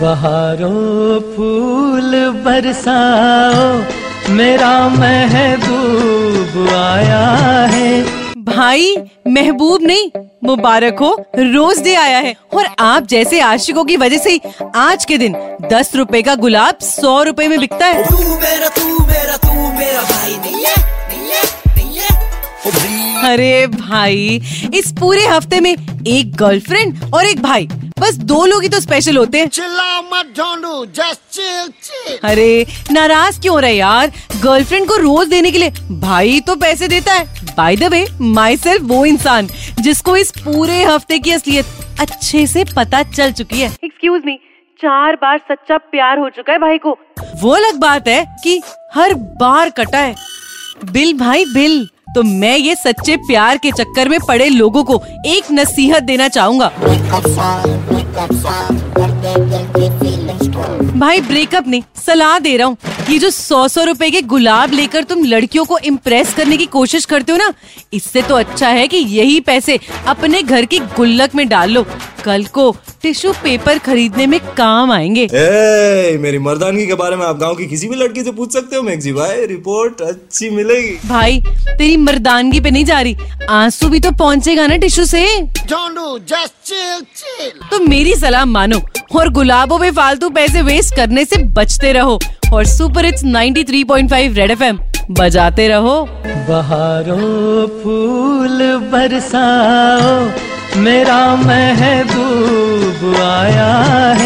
बहारों फूल बरसाओ मेरा महबूब आया है। भाई महबूब नहीं मुबारक हो रोज डे आया है। और आप जैसे आशिकों की वजह से ही आज के दिन दस रुपए का गुलाब सौ रुपए में बिकता है। तू मेरा तू मेरा तू मेरा भाई नहीं है नहीं है नहीं है। अरे भाई इस पूरे हफ़्ते में एक गर्लफ्रेंड और एक भाई बस दो लोग ही तो स्पेशल होते हैं। चिल्लाओ मत ढोंडू जस्ट चिल चिल। अरे नाराज़ क्यों रहे यार? गर्लफ्रेंड को रोज देने के लिए भाई तो पैसे देता है। By the way myself वो इंसान जिसको इस पूरे हफ़्ते की असलियत अच्छे से पता चल चुकी है। एक्सक्यूज मी चार बार सच्चा प्यार हो चुका है भाई को। वो अलग बात है कि हर बार कटा है। बिल भाई बिल तो मैं ये सच्चे प्यार के चक्कर में पड़े लोगों को एक नसीहत देना चाहूँगा। भाई ब्रेकअप नहीं सलाह दे रहा हूँ। ये जो सौ सौ रुपए के गुलाब लेकर तुम लड़कियों को इम्प्रेस करने की कोशिश करते हो ना इससे तो अच्छा है कि यही पैसे अपने घर की गुल्लक में डाल लो। कल को टिश्यू पेपर खरीदने में काम आएँगे। ए, मेरी मर्दानगी के बारे में आप गाँव की किसी भी लड़की से पूछ सकते हो मैगजी भाई रिपोर्ट अच्छी मिलेगी। भाई तेरी मर्दानगी पे नहीं जा रही आँसू भी तो पहुंचेगा ना टिश्यू से। जस्ट चिल चिल तो मेरी सलाह मानो और गुलाबों में फालतू पैसे वेस्ट करने से बचते रहो। और सुपर इट्स 93.5 रेड एफएम। बजाते रहो। बहारों फूल बरसाओ, मेरा महबूब आया है।